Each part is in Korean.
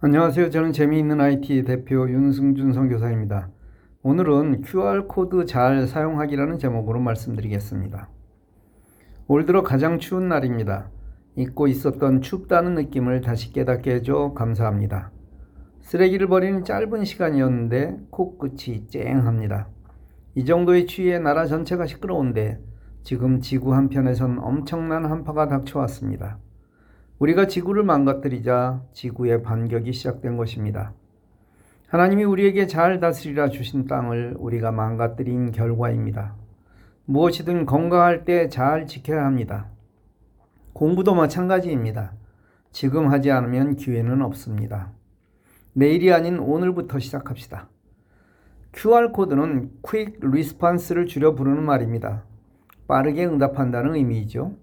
안녕하세요. 저는 재미있는 IT 대표 윤승준 선교사입니다. 오늘은 QR코드 잘 사용하기라는 제목으로 말씀드리겠습니다. 올 들어 가장 추운 날입니다. 잊고 있었던 춥다는 느낌을 다시 깨닫게 해줘 감사합니다. 쓰레기를 버리는 짧은 시간이었는데 코끝이 쨍합니다. 이 정도의 추위에 나라 전체가 시끄러운데 지금 지구 한편에선 엄청난 한파가 닥쳐왔습니다. 우리가 지구를 망가뜨리자 지구의 반격이 시작된 것입니다. 하나님이 우리에게 잘 다스리라 주신 땅을 우리가 망가뜨린 결과입니다. 무엇이든 건강할 때 잘 지켜야 합니다. 공부도 마찬가지입니다. 지금 하지 않으면 기회는 없습니다. 내일이 아닌 오늘부터 시작합시다. QR코드는 Quick Response를 줄여 부르는 말입니다. 빠르게 응답한다는 의미이죠.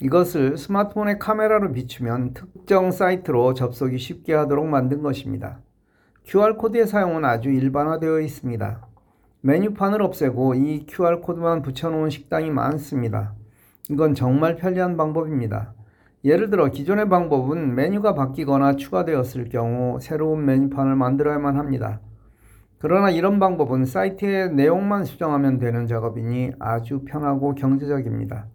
이것을 스마트폰의 카메라로 비추면 특정 사이트로 접속이 쉽게 하도록 만든 것입니다. QR코드의 사용은 아주 일반화되어 있습니다. 메뉴판을 없애고 이 QR코드만 붙여놓은 식당이 많습니다. 이건 정말 편리한 방법입니다. 예를 들어 기존의 방법은 메뉴가 바뀌거나 추가되었을 경우 새로운 메뉴판을 만들어야만 합니다. 그러나 이런 방법은 사이트의 내용만 수정하면 되는 작업이니 아주 편하고 경제적입니다.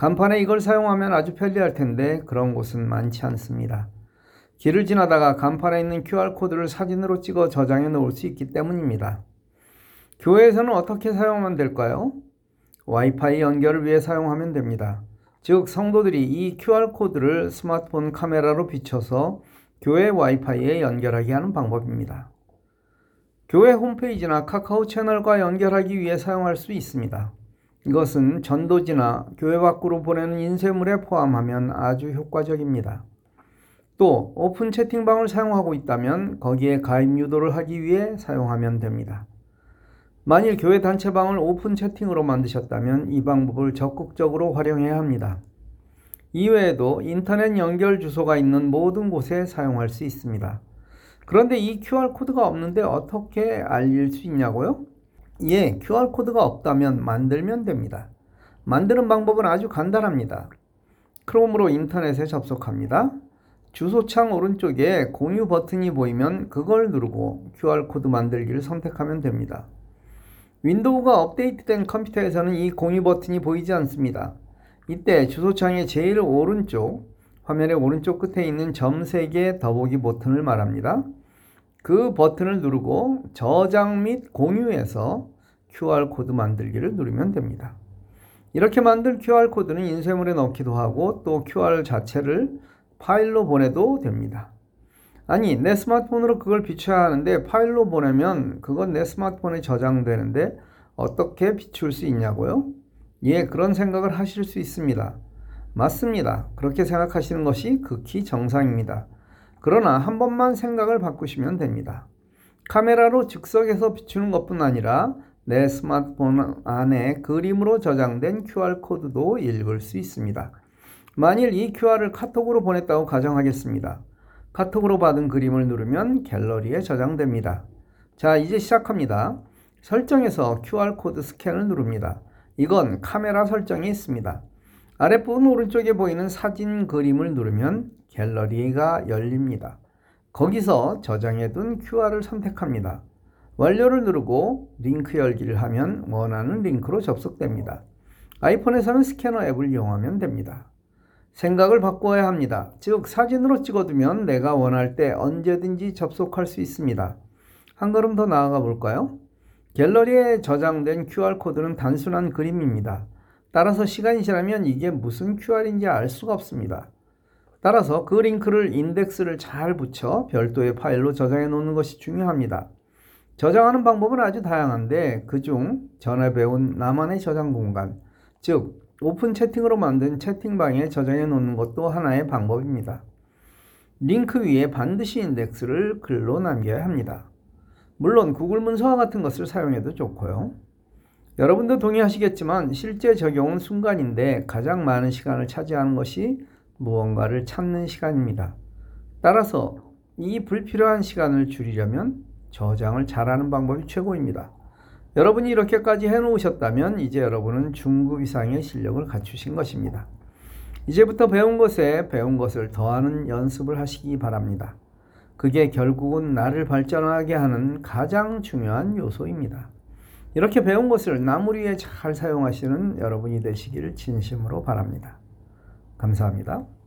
간판에 이걸 사용하면 아주 편리할 텐데 그런 곳은 많지 않습니다. 길을 지나다가 간판에 있는 QR코드를 사진으로 찍어 저장해 놓을 수 있기 때문입니다. 교회에서는 어떻게 사용하면 될까요? 와이파이 연결을 위해 사용하면 됩니다. 즉, 성도들이 이 QR코드를 스마트폰 카메라로 비춰서 교회 와이파이에 연결하게 하는 방법입니다. 교회 홈페이지나 카카오 채널과 연결하기 위해 사용할 수 있습니다. 이것은 전도지나 교회 밖으로 보내는 인쇄물에 포함하면 아주 효과적입니다. 또 오픈 채팅방을 사용하고 있다면 거기에 가입 유도를 하기 위해 사용하면 됩니다. 만일 교회 단체방을 오픈 채팅으로 만드셨다면 이 방법을 적극적으로 활용해야 합니다. 이외에도 인터넷 연결 주소가 있는 모든 곳에 사용할 수 있습니다. 그런데 이 QR코드가 없는데 어떻게 알릴 수 있냐고요? 예, QR코드가 없다면 만들면 됩니다. 만드는 방법은 아주 간단합니다. 크롬으로 인터넷에 접속합니다. 주소창 오른쪽에 공유 버튼이 보이면 그걸 누르고 QR코드 만들기를 선택하면 됩니다. 윈도우가 업데이트된 컴퓨터에서는 이 공유 버튼이 보이지 않습니다. 이때 주소창의 제일 오른쪽, 화면의 오른쪽 끝에 있는 점 3개 더보기 버튼을 말합니다. 그 버튼을 누르고 저장 및 공유에서 QR코드 만들기를 누르면 됩니다. 이렇게 만든 QR코드는 인쇄물에 넣기도 하고 또 QR 자체를 파일로 보내도 됩니다. 아니, 내 스마트폰으로 그걸 비춰야 하는데 파일로 보내면 그건 내 스마트폰에 저장되는데 어떻게 비출 수 있냐고요? 예, 그런 생각을 하실 수 있습니다. 맞습니다. 그렇게 생각하시는 것이 극히 정상입니다. 그러나 한 번만 생각을 바꾸시면 됩니다. 카메라로 즉석에서 비추는 것뿐 아니라 내 스마트폰 안에 그림으로 저장된 QR코드도 읽을 수 있습니다. 만일 이 QR을 카톡으로 보냈다고 가정하겠습니다. 카톡으로 받은 그림을 누르면 갤러리에 저장됩니다. 자, 이제 시작합니다. 설정에서 QR코드 스캔을 누릅니다. 이건 카메라 설정이 있습니다. 아랫부분 오른쪽에 보이는 사진 그림을 누르면 갤러리가 열립니다. 거기서 저장해둔 QR을 선택합니다. 완료를 누르고 링크 열기를 하면 원하는 링크로 접속됩니다. 아이폰에서는 스캐너 앱을 이용하면 됩니다. 생각을 바꿔야 합니다. 즉, 사진으로 찍어두면 내가 원할 때 언제든지 접속할 수 있습니다. 한 걸음 더 나아가 볼까요? 갤러리에 저장된 QR코드는 단순한 그림입니다. 따라서 시간이 지나면 이게 무슨 QR인지 알 수가 없습니다. 따라서 그 링크를 인덱스를 잘 붙여 별도의 파일로 저장해 놓는 것이 중요합니다. 저장하는 방법은 아주 다양한데 그중 전에 배운 나만의 저장 공간, 즉 오픈 채팅으로 만든 채팅방에 저장해 놓는 것도 하나의 방법입니다. 링크 위에 반드시 인덱스를 글로 남겨야 합니다. 물론 구글 문서와 같은 것을 사용해도 좋고요. 여러분도 동의하시겠지만 실제 적용은 순간인데 가장 많은 시간을 차지하는 것이 무언가를 찾는 시간입니다. 따라서 이 불필요한 시간을 줄이려면 저장을 잘하는 방법이 최고입니다. 여러분이 이렇게까지 해놓으셨다면 이제 여러분은 중급 이상의 실력을 갖추신 것입니다. 이제부터 배운 것에 배운 것을 더하는 연습을 하시기 바랍니다. 그게 결국은 나를 발전하게 하는 가장 중요한 요소입니다. 이렇게 배운 것을 나무리에 잘 사용하시는 여러분이 되시기를 진심으로 바랍니다. 감사합니다.